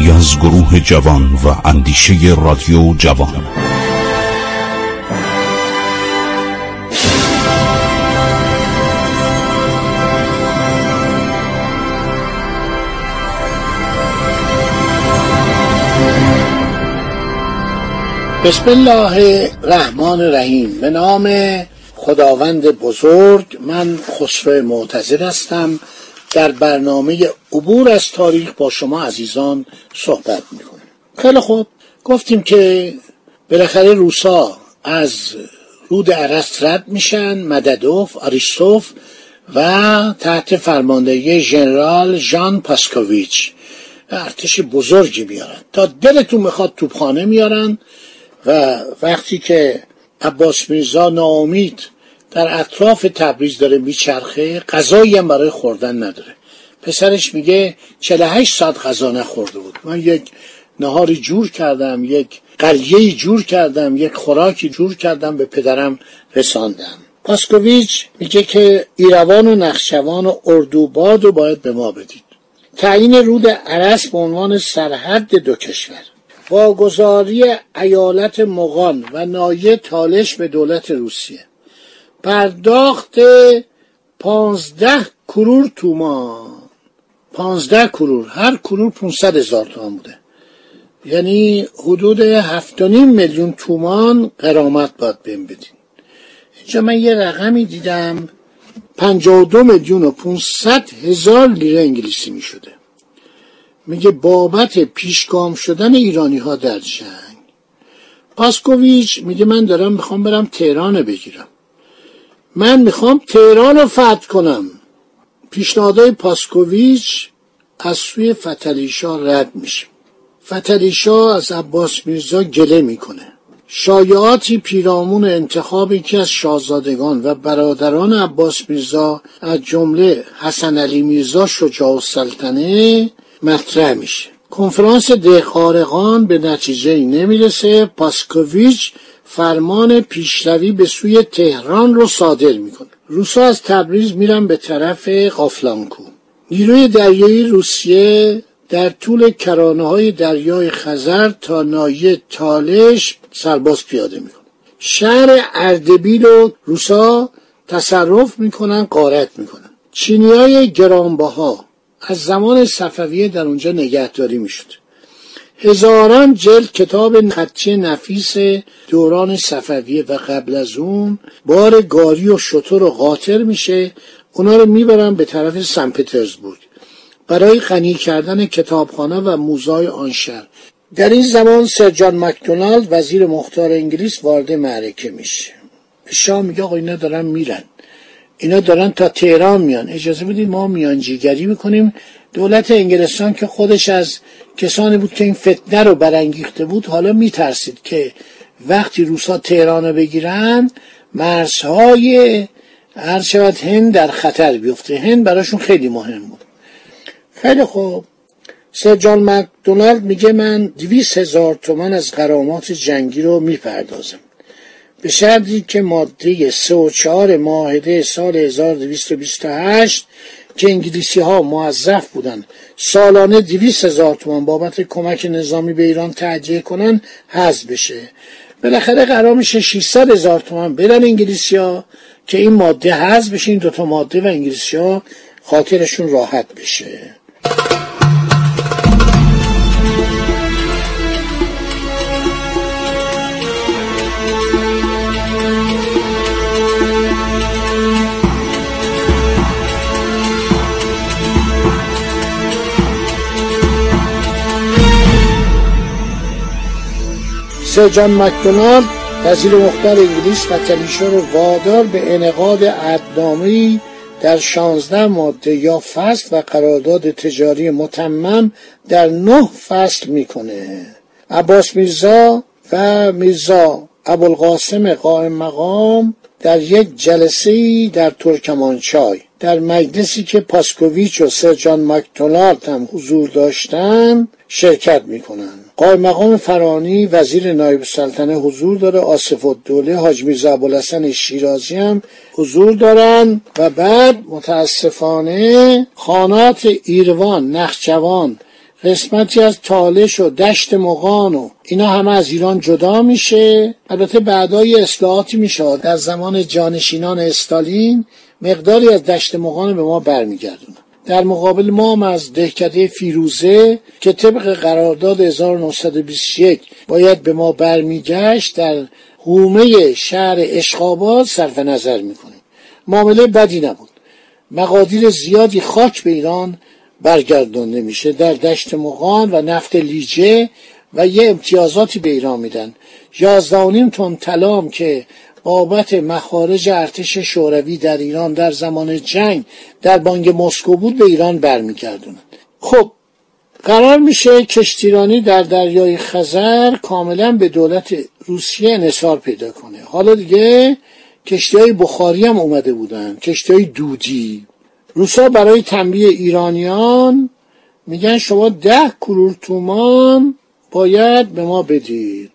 کاری از گروه جوان و اندیشه رادیو جوان. بسم الله الرحمن الرحیم. به نام خداوند بزرگ من خسرو معتظر هستم. در برنامه عبور از تاریخ با شما عزیزان صحبت می‌کنم خیلی خوب. گفتیم که بالاخره روسا از رود عرست رد میشن مددوف آریستوف و تحت فرماندهی ژنرال ژان پاسکوویچ. ارتش بزرگی میارن. تا دلتون می‌خواد توپخانه میارن و وقتی که عباس میرزا ناامید در اطراف تبریز داره میچرخه غذایی هم برای خوردن نداره. پسرش میگه 48 ساعت غذا نخورده بود. من یک نهاری جور کردم یک قلیه جور کردم یک خوراکی جور کردم به پدرم رساندم. پاسکوویچ میگه که ایروان و نخشوان و اردوباد رو باید به ما بدید. تعیین رود عرس به عنوان سرحد دو کشور. واگذاری ایالت مغان و نایه تالش به دولت روسیه. پرداخت پانزده کرور تومان. پانزده کرور. هر کرور پونصد هزار تومان بوده. یعنی حدود هفت میلیون تومان قرامت باید بهم بدین. اینجا من یه رقمی دیدم. پنجاه و دو میلیون و پونصد هزار لیره انگلیسی می شده میگه بابت پیشگام شدن ایرانی ها در جنگ. پاسکوویچ میگه من دارم می‌خوام برم تهران بگیرم. من می‌خوام تهران رو فتح کنم. پیشنهادهای پاسکوویچ از سوی فتلیشا رد میشه. فتلیشا از عباس میرزا گله می‌کنه. شایعاتی پیرامون انتخاب یکی از شاهزادگان و برادران عباس میرزا از جمله حسن علی میرزا شجاع السلطنه مطرح میشه. کنفرانس دهخارقان به نتیجه نمی‌رسه. پاسکوویچ فرمان پیشروی به سوی تهران رو صادر می‌کنه. روسا از تبریز میرن به طرف قافلانکو. نیروی دریایی روسیه در طول کرانه های دریای خزر تا نایه تالش سرباز پیاده می‌کنه. شهر اردبیل رو روسا تصرف می‌کنن قارت می‌کنن. چینی های گرانبها از زمان صفویه در اونجا نگهداری می‌شد. هزاران جلد کتاب خطی نفیس دوران صفویه و قبل از اون بار گاری و شطور و قاطر میشه. اونا رو می‌برن به طرف سن پترزبورگ. برای غنی کردن کتابخانه و موزای آن شهر. در این زمان سر جان مکدونالد وزیر مختار انگلیس وارد معرکه میشه. شاه میگه آقا اینا دارن میرن. اینا دارن تا تهران میان. اجازه بدید ما میانجیگری می‌کنیم. دولت انگلستان که خودش از کسانی بود که این فتنه رو برانگیخته بود حالا میترسید که وقتی روسا تهران رو بگیرن مرزهای هر شود هند در خطر بیفته. هند براشون خیلی مهم بود. خیلی خوب. سر جان مکدونالد میگه من دویست هزار تومن از قرامات جنگی رو می‌پردازم. به شرطی که ماده سه و چهار ماهده سال 1228 که انگلیسی ها معذف بودن سالانه دویست هزار تومان بابت کمک نظامی به ایران تهجیه کنن حذف بشه. بالاخره قرار میشه 600 هزار تومان بدن انگلیسی ها که این ماده حذف بشه این دوتا ماده و انگلیسی ها خاطرشون راحت بشه. سر جان مکدونالد وزیر مختار انگلیس و تلیشو رو وادار به انعقاد عدنامه‌ای در شانزده ماده یا فصل و قرارداد تجاری متمم در نه فصل می‌کنه. عباس میرزا و میرزا ابوالقاسم قائم مقام در یک جلسه در ترکمانچای. در مجلسی که پاسکوویچ و سرجان مکدونالد هم حضور داشتن شرکت می‌کنن. قای مقام فرانی وزیر نایب سلطنه حضور داره آصف الدوله حاج میرزا ابوالحسن شیرازی هم حضور دارن. و بعد متاسفانه خانات ایروان نخجوان قسمتی از تالش و دشت مغان و اینا همه از ایران جدا میشه. البته بعدای اصلاحاتی میشه. در زمان جانشینان استالین مقداری از دشت مغان به ما برمیگردونه. در مقابل ما هم از دهکده فیروزه که طبق قرارداد 1921 باید به ما برمیگشت در حومه شهر اشقاباد صرف نظر می‌کنیم. معامله بدی نبود. مقادیر زیادی خاک به ایران برگردانده میشه در دشت مغان و نفت لیجه و یه امتیازاتی به ایران میدن. یازدانیم تن طلام که بابت مخارج ارتش شوروی در ایران در زمان جنگ در بانک مسکو بود به ایران برمیگردونن خب قرار میشه کشتیرانی در دریای خزر کاملا به دولت روسیه انصار پیدا کنه. حالا دیگه کشتی های بخاری هم اومده بودن. کشتی های دودی. روسا برای تنبیه ایرانیان میگن شما ده کرور تومان باید به ما بدید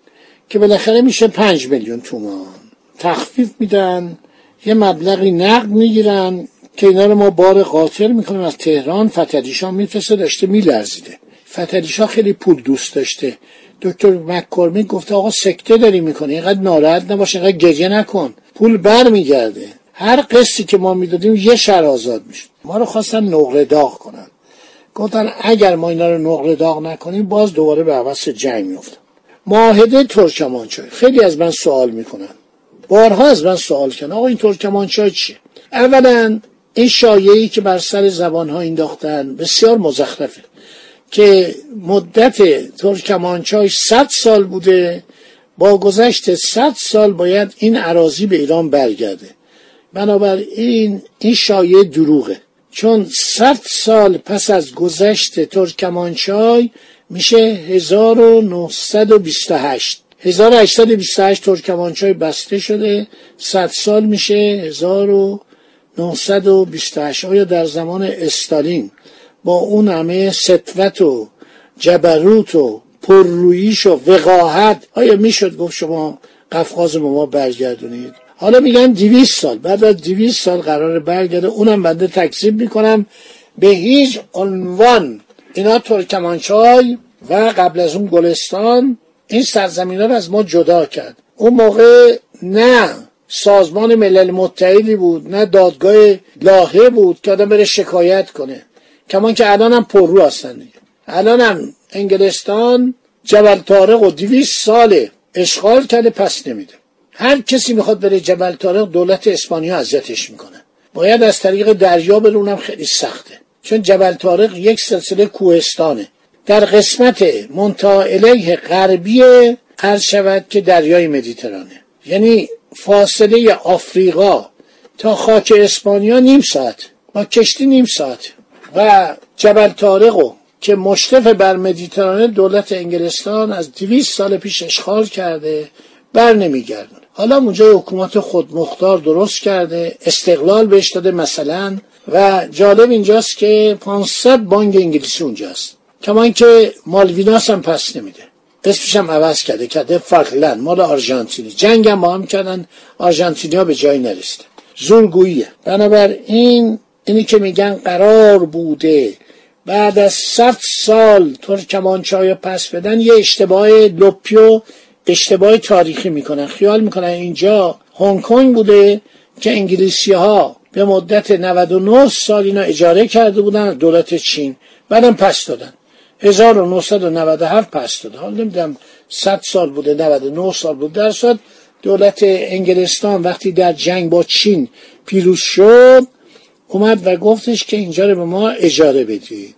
که بالاخره میشه پنج میلیون تومان. تخفیف میدن یه مبلغی نقد می‌گیرن که اینا رو ما بار قاطر می‌کنیم از تهران فتدیشا میفرسته داشته میلرزیده. فتدیشا خیلی پول دوست داشته. دکتر مکرمی گفته آقا سکته داری می‌کنه اینقدر ناراحت نباشه اینقدر گریه نکن. پول بر میگرده هر قصی که ما می‌دادیم یه شهر آزاد می‌شد. ما رو خواستن نقره داغ کنن. گفتن اگر ما اینا رو نقره داغ نکنیم باز دوباره به عوض جنگ میفتن معاهده ترکمانچای. خیلی از من سوال می‌کنن. بارها از من سوال کردن. آقا این ترکمانچای چیه؟ اولا این شایعی که بر سر زبان ها انداختن بسیار مزخرفه که مدت ترکمانچای 100 سال بوده با گذشت 100 سال باید این عراضی به ایران برگرده. بنابراین این شایعه دروغه. چون 100 سال پس از گذشت ترکمانچای میشه 1928 1828 ترکمانچای بسته شده. 100 سال میشه. 1928 آیا در زمان استالین با اون همه ستوت و جبروت و پررویش و وقاحت آیا می‌شد گفت شما قفقاز به ما برگردونید؟ حالا میگن دیویس سال. بعد از دیویس سال قرار برگرده. اونم بنده تکذیب می‌کنم. به هیچ عنوان اینا ترکمانچای و قبل از اون گلستان این سرزمین ها رو از ما جدا کرد. اون موقع نه سازمان ملل متحدی بود نه دادگاه لاهه بود که آدم بره شکایت کنه. کمان که الان هم پررو هستن الان هم انگلستان جبل تارق و دیویس سال اشغال کرده پس نمیده. هر کسی می‌خواد بره جبل تارق دولت اسپانیا اذیتش می‌کنه. باید از طریق دریا برونم خیلی سخته. چون جبل تارق یک سلسله کوهستانه. در قسمت منتا الیه غربی عرض شود که دریای مدیترانه. یعنی فاصله آفریقا تا خاک اسپانیا نیم ساعت با کشتی نیم ساعت. و جبل تارقو که مشرف بر مدیترانه دولت انگلستان از دویست سال پیش اشغال کرده بر نمیگردن حالا اونجا حکومت خودمختار درست کرده استقلال بهش داده مثلا. و جالب اینجاست که 500 بانک انگلیسی اونجاست. کما اینکه مالویناس هم پس نمیده. اسمش هم عوض کرده کرده فاکلند مال آرژانتینی. جنگ هم با هم کردن. آرژانتینیا به جایی نرسیده زورگوییه. بنابراین اینی که میگن قرار بوده. بعد از صد سال ترکمانچای پس بدن یه اشتباه لپیو اشتباه تاریخی می‌کنن. خیال می‌کنن اینجا هنگ کنگ بوده که انگلیسی ها به مدت 99 سال اینا اجاره کرده بودن دولت چین. بعدم پس دادن. 1997 پس داد. حالا نمی‌دونم 100 سال بوده 99 سال بود در صورت دولت انگلستان وقتی در جنگ با چین پیروز شد اومد و گفتش که اینجا رو به ما اجاره بدید.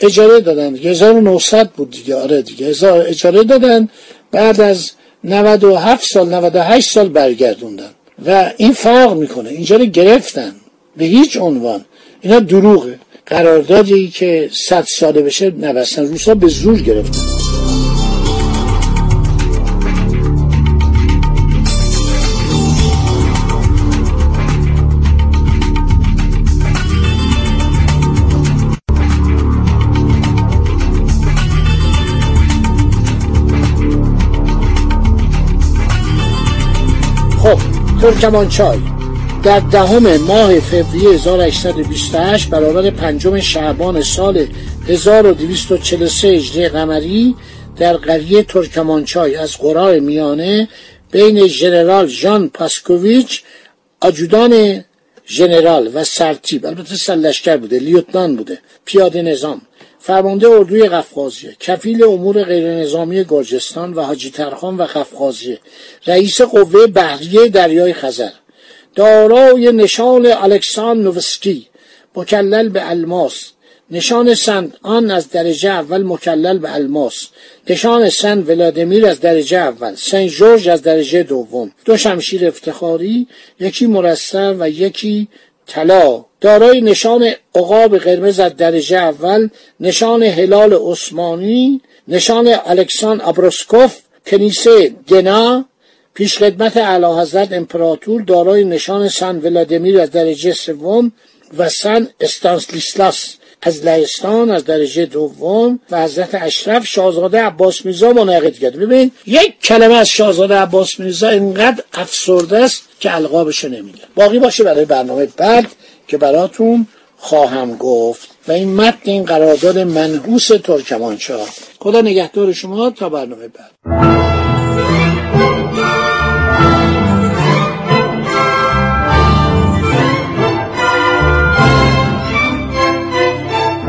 اجاره دادن. 1900 بود دیگه. آره دیگه. اجاره دادن. بعد از 97 سال 98 سال برگردوندن. و این فرق می‌کنه. اینجا رو گرفتن. به هیچ عنوان. اینا دروغه. قراردادی که صد ساله بشه نبستن. روسا به زور گرفتن خب ترکمان چای در دهم ماه فوریه 1828 برابر پنجم شعبان سال 1243 هجری قمری در قریه ترکمانچای از قرار میانه بین ژنرال ژان پاسکوویچ آجودان ژنرال و سرتیب البته سلشکر بوده لیوتنان بوده پیاده نظام فرمانده اردوی قفقازیه کفیل امور غیر نظامی گرجستان و حاجی ترخان و قفقازیه رئیس قوه بحریه دریای خزر. دارای نشان الکسان نوسکی مکلل به الماس. نشان سنت آن از درجه اول مکلل به الماس. نشان سن ولادیمیر از درجه اول. سن جورج از درجه دوم. دو شمشیر افتخاری یکی مرصع و یکی طلا. دارای نشان عقاب قرمز از درجه اول نشان هلال عثمانی نشان الکسان ابروسکوف کنیسه دنا پیش خدمت اعلی حضرت امپراتور دارای نشان سن ولادیمیر از درجه سوم و سن استانسلیسلاس از لهستان از درجه دوم و حضرت اشرف شاهزاده عباس میرزا منعقد کرد. ببین یک کلمه از شاهزاده عباس میرزا اینقدر افسرده است که القابشو نمیگه. باقی باشه برای برنامه بعد که براتون خواهم گفت. و این متن این قرارداد منحوس ترکمانچا خدا نگهدار شما تا برنامه بعد.